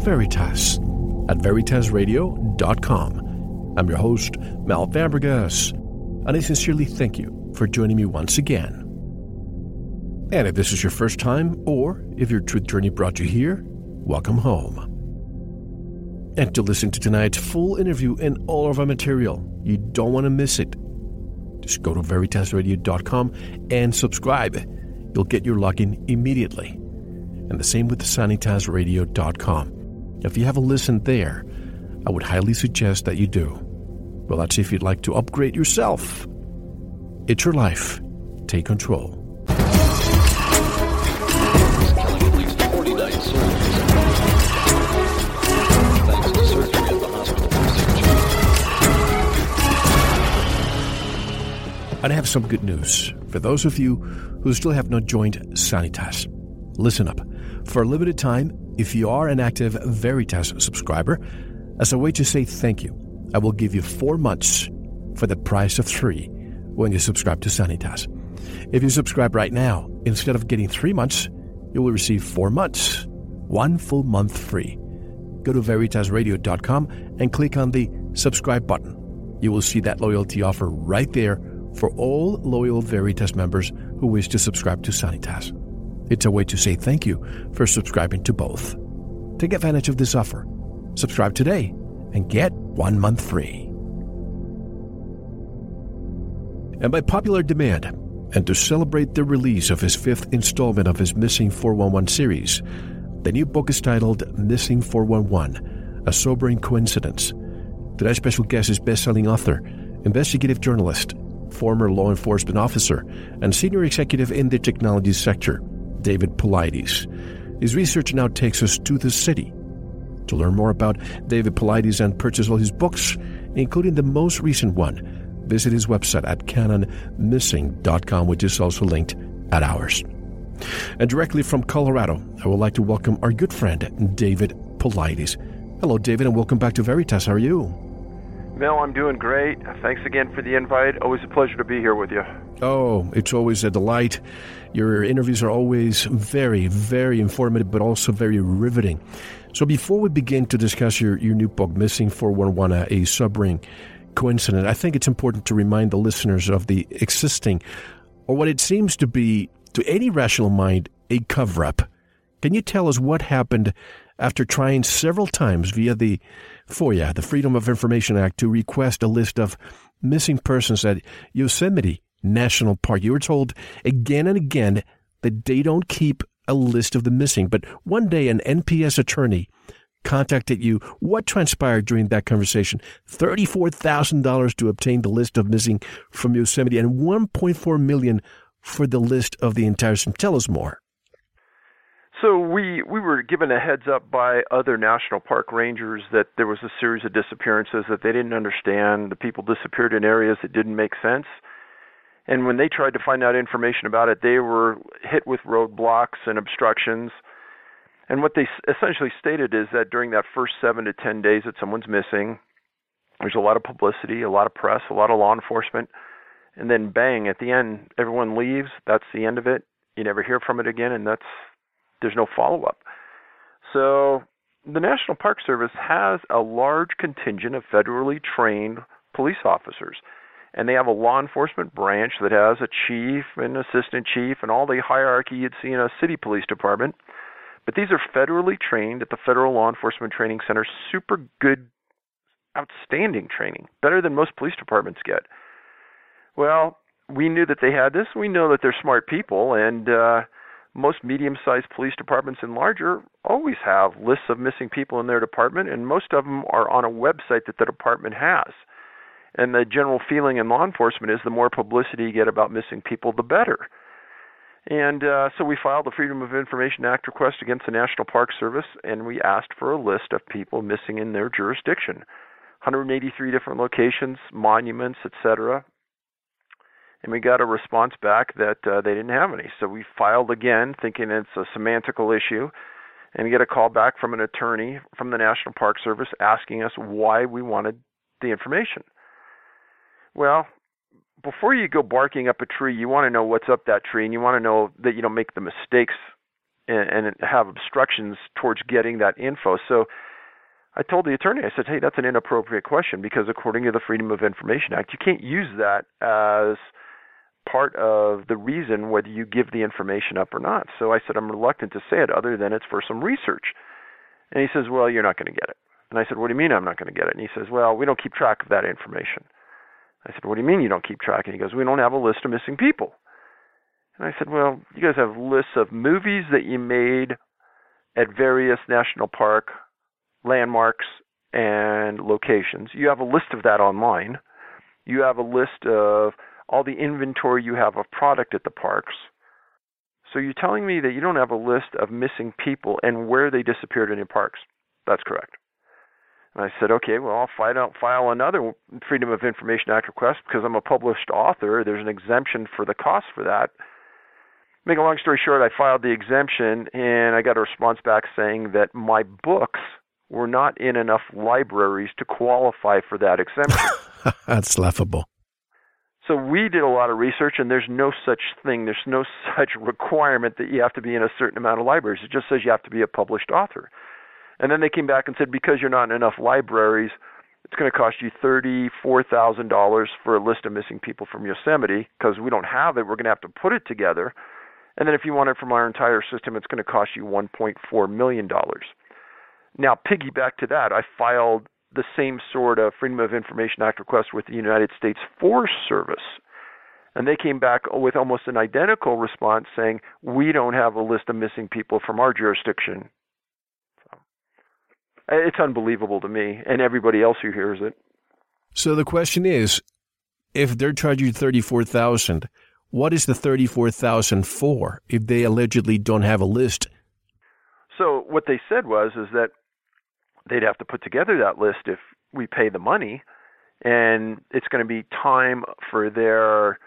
Veritas at veritasradio.com. I'm your host, Mel Fabregas, and I sincerely thank you for joining me once again. And if this is your first time, or if your truth journey brought you here, welcome home. And to listen to tonight's full interview and all of our material, you don't want to miss it. Just go to veritasradio.com and subscribe you'll get your login immediately. And the same with sanitasradio.com. If you haven't listened there, I would highly suggest that you do. Well, that's if you'd like to upgrade yourself. It's your life. Take control. And I have some good news for those of you who still have not joined Sanitas. Listen up. For a limited time, if you are an active Veritas subscriber, as a way to say thank you, I will give you four months for the price of three when you subscribe to Sanitas. If you subscribe right now, instead of getting three months, you will receive four months, one full month free. Go to veritasradio.com and click on the subscribe button. You will see that loyalty offer right there for all loyal Veritas members who wish to subscribe to Sanitas. It's a way to say thank you for subscribing to both. Take advantage of this offer. Subscribe today and get one month free. And by popular demand, and to celebrate the release of his fifth installment of his Missing 411 series, the new book is titled Missing 411 A Sobering Coincidence. Today's special guest is best-selling author, investigative journalist, former law enforcement officer and senior executive in the technology sector, David Paulides. His research now takes us to the city. To learn more about David Paulides and purchase all his books, including the most recent one, visit his website at canammissing.com, which is also linked at ours. And directly from Colorado, I would like to welcome our good friend, David Paulides. Hello, David, and welcome back to Veritas. How are you? Mel, I'm doing great. Thanks again for the invite. Always a pleasure to be here with you. Oh, it's always a delight. Your interviews are always very, very informative, but also very riveting. So before we begin to discuss your, your new book, Missing 411, a sobering coincidence, I think it's important to remind the listeners of the existing, or what it seems to be, to any rational mind, a cover up. Can you tell us what happened after trying several times via the FOIA, the Freedom of Information Act, to request a list of missing persons at Yosemite National Park. You were told again and again that they don't keep a list of the missing. But one day, an NPS attorney contacted you. What transpired during that conversation? $34,000 to obtain the list of missing from Yosemite and 1.4 million for the list of the entire system. Tell us more. So we we were given a heads up by other national park rangers that there was a series of disappearances that they didn't understand. The people disappeared in areas that didn't make sense. And when they tried to find out information about it, they were hit with roadblocks and obstructions. And what they essentially stated is that during that first 7 to 10 days that someone's missing, there's a lot of publicity, a lot of press, a lot of law enforcement. And then bang, at the end, everyone leaves. That's the end of it. You never hear from it again, and that's there's no follow up. So the National Park Service has a large contingent of federally trained police officers. And they have a law enforcement branch that has a chief and assistant chief and all the hierarchy you'd see in a city police department. But these are federally trained at the Federal Law Enforcement Training Center, super good, outstanding training, better than most police departments get. Well, we knew that they had this. We know that they're smart people, and uh, most medium-sized police departments and larger always have lists of missing people in their department, and most of them are on a website that the department has. And the general feeling in law enforcement is the more publicity you get about missing people, the better. And uh, so we filed a Freedom of Information Act request against the National Park Service, and we asked for a list of people missing in their jurisdiction 183 different locations, monuments, etc and we got a response back that uh, they didn't have any. So we filed again, thinking it's a semantical issue, and get a call back from an attorney from the National Park Service asking us why we wanted the information. Well, before you go barking up a tree, you want to know what's up that tree, and you want to know that you don't make the mistakes and, and have obstructions towards getting that info. So I told the attorney, I said, hey, that's an inappropriate question because according to the Freedom of Information Act, you can't use that as part of the reason whether you give the information up or not. So I said, I'm reluctant to say it other than it's for some research. And he says, Well, you're not going to get it. And I said, What do you mean I'm not going to get it? And he says, Well, we don't keep track of that information. I said, What do you mean you don't keep track? And he goes, We don't have a list of missing people. And I said, Well, you guys have lists of movies that you made at various national park landmarks and locations. You have a list of that online. You have a list of all the inventory you have of product at the parks. So you're telling me that you don't have a list of missing people and where they disappeared in your parks. That's correct. And I said, okay, well, I'll file, file another Freedom of Information Act request because I'm a published author. There's an exemption for the cost for that. Make a long story short, I filed the exemption and I got a response back saying that my books were not in enough libraries to qualify for that exemption. That's laughable. So we did a lot of research, and there's no such thing. There's no such requirement that you have to be in a certain amount of libraries. It just says you have to be a published author. And then they came back and said because you're not in enough libraries, it's going to cost you thirty-four thousand dollars for a list of missing people from Yosemite because we don't have it. We're going to have to put it together. And then if you want it from our entire system, it's going to cost you one point four million dollars. Now, piggyback to that, I filed the same sort of Freedom of Information Act request with the United States Forest Service. And they came back with almost an identical response saying, We don't have a list of missing people from our jurisdiction. So, it's unbelievable to me and everybody else who hears it. So the question is if they're charging 34000 what is the 34000 for if they allegedly don't have a list? So what they said was is that they'd have to put together that list if we pay the money, and it's going to be time for their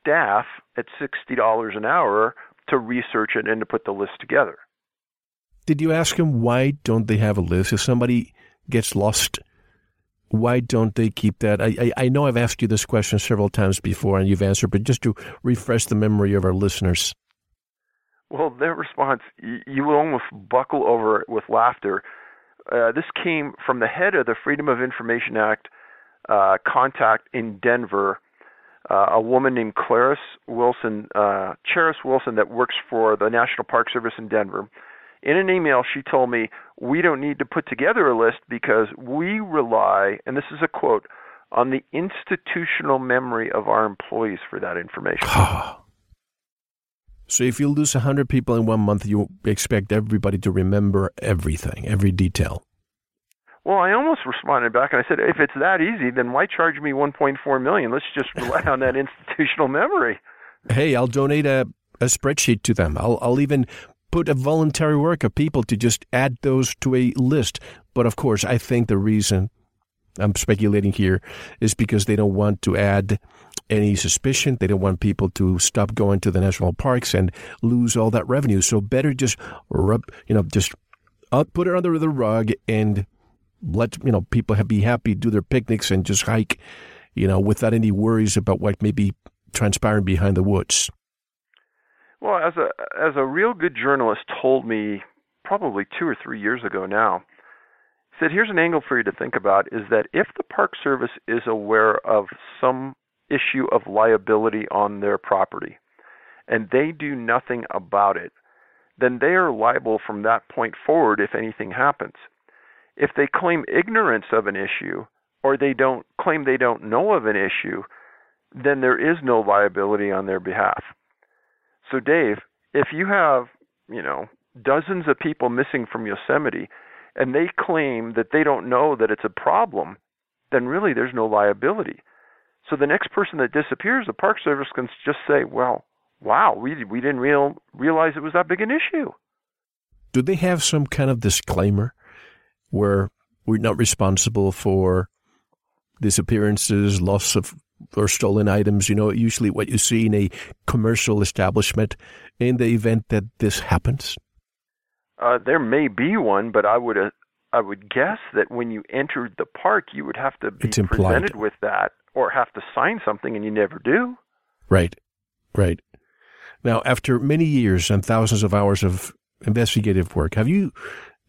staff at sixty dollars an hour to research it and to put the list together. Did you ask them why don't they have a list? If somebody gets lost, why don't they keep that? I, I, I know I've asked you this question several times before and you've answered, but just to refresh the memory of our listeners. Well, their response, you will almost buckle over with laughter uh, this came from the head of the Freedom of Information Act uh, contact in Denver, uh, a woman named Clarice Wilson, uh, Charis Wilson, that works for the National Park Service in Denver. In an email, she told me, We don't need to put together a list because we rely, and this is a quote, on the institutional memory of our employees for that information. So if you lose 100 people in one month, you expect everybody to remember everything, every detail. Well, I almost responded back and I said, if it's that easy, then why charge me 1.4 million? Let's just rely on that institutional memory. Hey, I'll donate a, a spreadsheet to them. I'll, I'll even put a voluntary work of people to just add those to a list. But of course, I think the reason I'm speculating here is because they don't want to add any suspicion. They don't want people to stop going to the national parks and lose all that revenue. So better just rub, you know, just uh, put it under the rug and let you know people be happy, do their picnics, and just hike, you know, without any worries about what may be transpiring behind the woods. Well, as a as a real good journalist told me probably two or three years ago now, said, "Here's an angle for you to think about: is that if the Park Service is aware of some issue of liability on their property, and they do nothing about it, then they are liable from that point forward if anything happens. If they claim ignorance of an issue or they don't claim they don't know of an issue, then there is no liability on their behalf. So Dave, if you have, you know, dozens of people missing from Yosemite and they claim that they don't know that it's a problem, then really there's no liability. So the next person that disappears, the Park Service can just say, "Well, wow, we we didn't real, realize it was that big an issue." Do they have some kind of disclaimer where we're not responsible for disappearances, loss of or stolen items? You know, usually what you see in a commercial establishment in the event that this happens. Uh, there may be one, but I would uh, I would guess that when you entered the park, you would have to be presented with that or have to sign something, and you never do. Right, right. Now, after many years and thousands of hours of investigative work, have you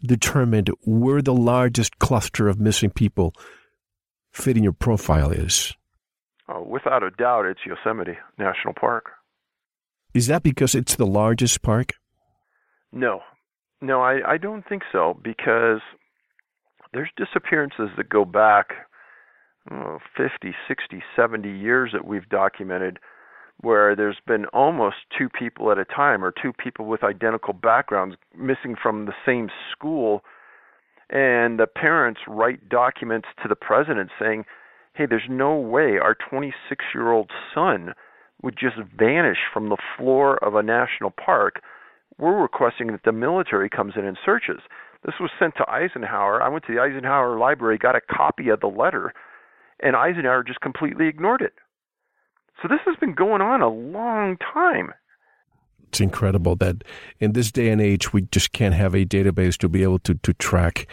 determined where the largest cluster of missing people fitting your profile is? Oh, without a doubt, it's Yosemite National Park. Is that because it's the largest park? No, no, I, I don't think so because there's disappearances that go back oh, 50, 60, 70 years that we've documented where there's been almost two people at a time or two people with identical backgrounds missing from the same school and the parents write documents to the president saying hey there's no way our 26 year old son would just vanish from the floor of a national park we're requesting that the military comes in and searches this was sent to Eisenhower I went to the Eisenhower library got a copy of the letter and Eisenhower just completely ignored it so this has been going on a long time. It's incredible that in this day and age, we just can't have a database to be able to, to track.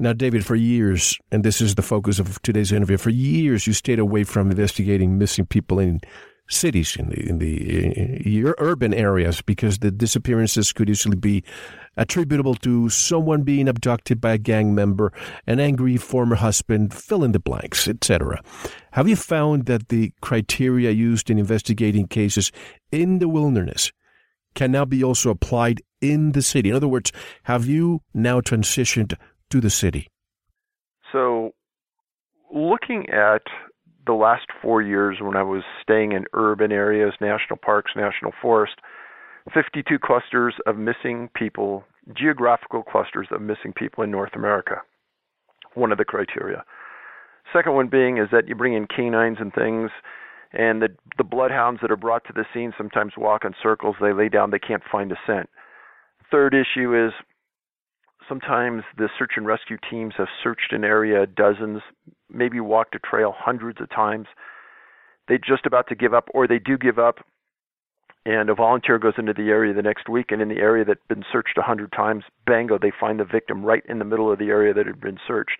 Now, David, for years, and this is the focus of today's interview, for years you stayed away from investigating missing people in cities in the in the uh, urban areas because the disappearances could easily be attributable to someone being abducted by a gang member, an angry former husband, fill in the blanks, etc. Have you found that the criteria used in investigating cases in the wilderness can now be also applied in the city? In other words, have you now transitioned to the city? So, looking at the last four years when I was staying in urban areas, national parks, national forest, 52 clusters of missing people, geographical clusters of missing people in North America. One of the criteria. Second one being is that you bring in canines and things, and the the bloodhounds that are brought to the scene sometimes walk in circles. They lay down, they can't find a scent. Third issue is sometimes the search and rescue teams have searched an area dozens, maybe walked a trail hundreds of times. They're just about to give up, or they do give up, and a volunteer goes into the area the next week, and in the area that's been searched a hundred times, bango, they find the victim right in the middle of the area that had been searched.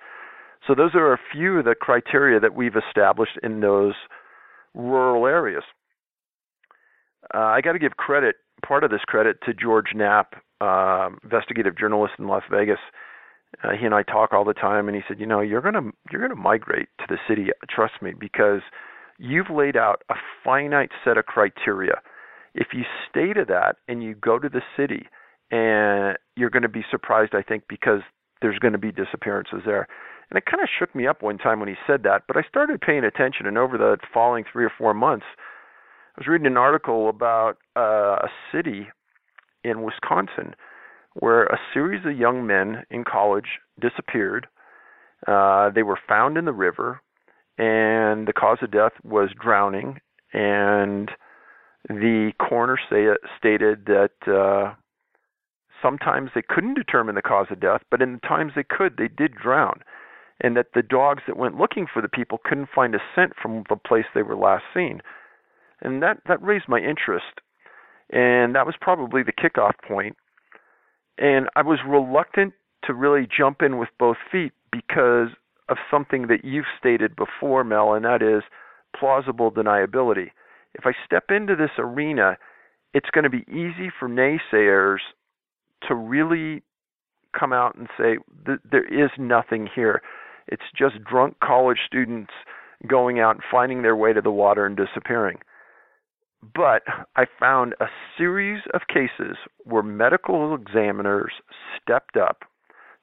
So those are a few of the criteria that we've established in those rural areas. Uh, I got to give credit, part of this credit, to George Knapp, uh, investigative journalist in Las Vegas. Uh, he and I talk all the time, and he said, "You know, you're gonna you're gonna migrate to the city. Trust me, because you've laid out a finite set of criteria. If you stay to that and you go to the city, and you're going to be surprised, I think, because there's going to be disappearances there." And it kind of shook me up one time when he said that, but I started paying attention, and over the following three or four months, I was reading an article about uh, a city in Wisconsin where a series of young men in college disappeared. Uh, they were found in the river, and the cause of death was drowning. And the coroner say, stated that uh, sometimes they couldn't determine the cause of death, but in the times they could, they did drown and that the dogs that went looking for the people couldn't find a scent from the place they were last seen. And that, that raised my interest. And that was probably the kickoff point. And I was reluctant to really jump in with both feet because of something that you've stated before, Mel, and that is plausible deniability. If I step into this arena, it's going to be easy for naysayers to really come out and say there is nothing here. It's just drunk college students going out and finding their way to the water and disappearing. But I found a series of cases where medical examiners stepped up.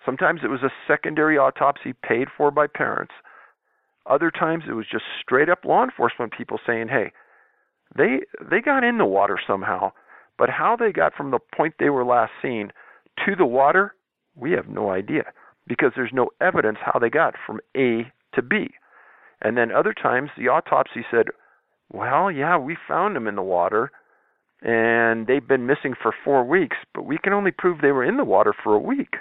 Sometimes it was a secondary autopsy paid for by parents. Other times it was just straight up law enforcement people saying, "Hey, they they got in the water somehow, but how they got from the point they were last seen to the water, we have no idea because there's no evidence how they got from A to B." And then other times the autopsy said, well, yeah, we found them in the water, and they've been missing for four weeks, but we can only prove they were in the water for a week.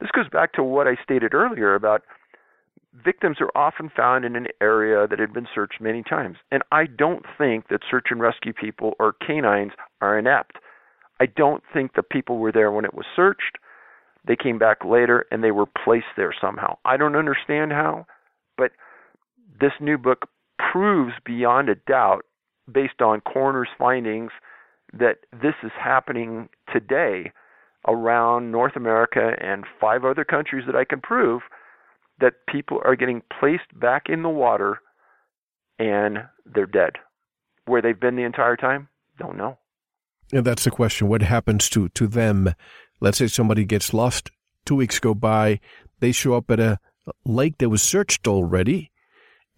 This goes back to what I stated earlier about victims are often found in an area that had been searched many times. And I don't think that search and rescue people or canines are inept. I don't think the people were there when it was searched. They came back later and they were placed there somehow. I don't understand how, but this new book proves beyond a doubt, based on coroner's findings, that this is happening today around North America and five other countries that I can prove that people are getting placed back in the water and they're dead. Where they've been the entire time, don't know. And that's the question. What happens to, to them? Let's say somebody gets lost, two weeks go by, they show up at a lake that was searched already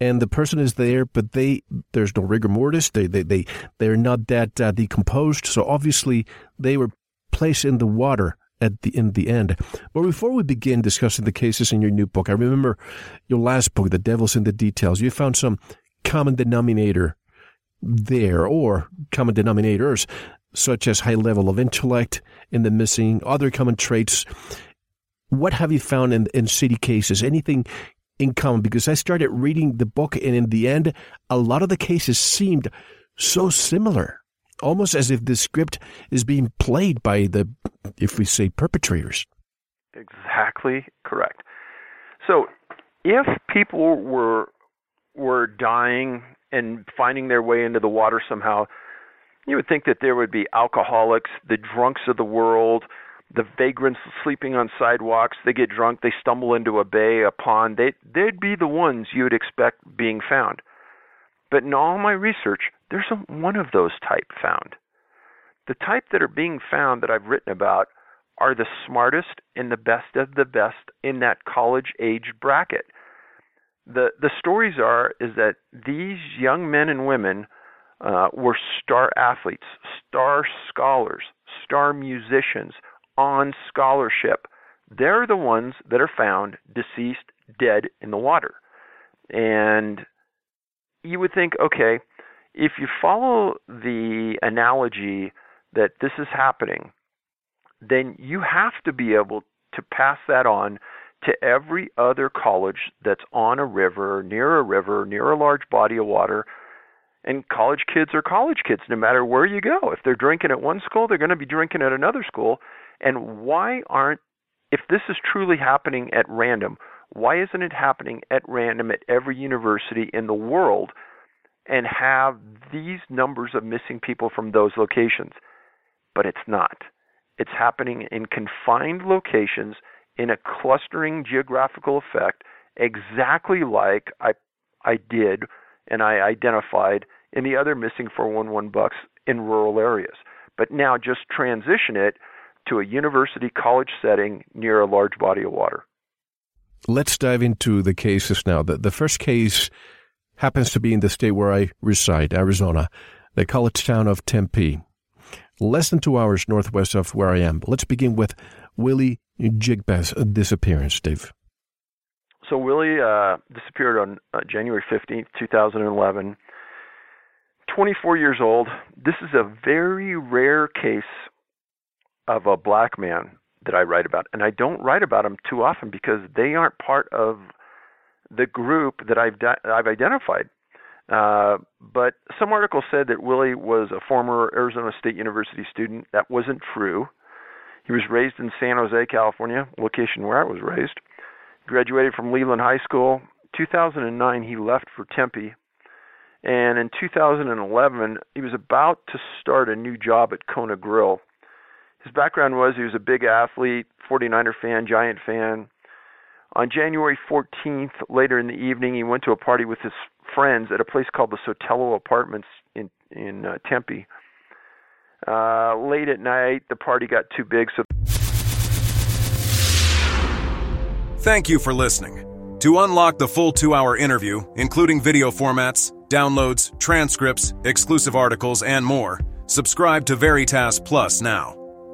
and the person is there, but they there's no rigor mortis. They they they they're not that uh, decomposed. So obviously they were placed in the water at the in the end. But before we begin discussing the cases in your new book, I remember your last book, The Devil's in the Details. You found some common denominator there, or common denominators, such as high level of intellect in the missing, other common traits. What have you found in, in city cases? Anything in common because I started reading the book, and in the end, a lot of the cases seemed so similar, almost as if the script is being played by the, if we say, perpetrators. Exactly correct. So, if people were were dying and finding their way into the water somehow, you would think that there would be alcoholics, the drunks of the world, the vagrants sleeping on sidewalks, they get drunk, they stumble into a bay, a pond. They they'd be the ones you would expect being found. But in all my research, there isn't one of those type found. The type that are being found that I've written about are the smartest and the best of the best in that college age bracket. The the stories are is that these young men and women uh, were star athletes, star scholars, star musicians, on scholarship, they're the ones that are found deceased, dead in the water. And you would think, okay, if you follow the analogy that this is happening, then you have to be able to pass that on to every other college that's on a river, near a river, near a large body of water. And college kids are college kids no matter where you go. If they're drinking at one school, they're going to be drinking at another school. And why aren't, if this is truly happening at random, why isn't it happening at random at every university in the world and have these numbers of missing people from those locations? But it's not. It's happening in confined locations in a clustering geographical effect, exactly like I, I did and I identified in the other missing 411 bucks in rural areas. But now just transition it to a university college setting near a large body of water. Let's dive into the cases now. The, the first case happens to be in the state where I reside, Arizona, They call it the college town of Tempe, less than two hours northwest of where I am. Let's begin with Willie Jigba's disappearance, Dave. So Willie uh, disappeared on uh, January 15th, 2011. 24 years old. This is a very rare case of a black man that I write about, and I don't write about them too often because they aren't part of the group that I've di- I've identified. Uh, but some articles said that Willie was a former Arizona State University student. That wasn't true. He was raised in San Jose, California, location where I was raised. Graduated from Leland High School. 2009, he left for Tempe. And in 2011, he was about to start a new job at Kona Grill his background was he was a big athlete, 49er fan, Giant fan. On January 14th, later in the evening, he went to a party with his friends at a place called the Sotelo Apartments in in uh, Tempe. Uh, late at night, the party got too big, so. Thank you for listening. To unlock the full two hour interview, including video formats, downloads, transcripts, exclusive articles, and more, subscribe to Veritas Plus now.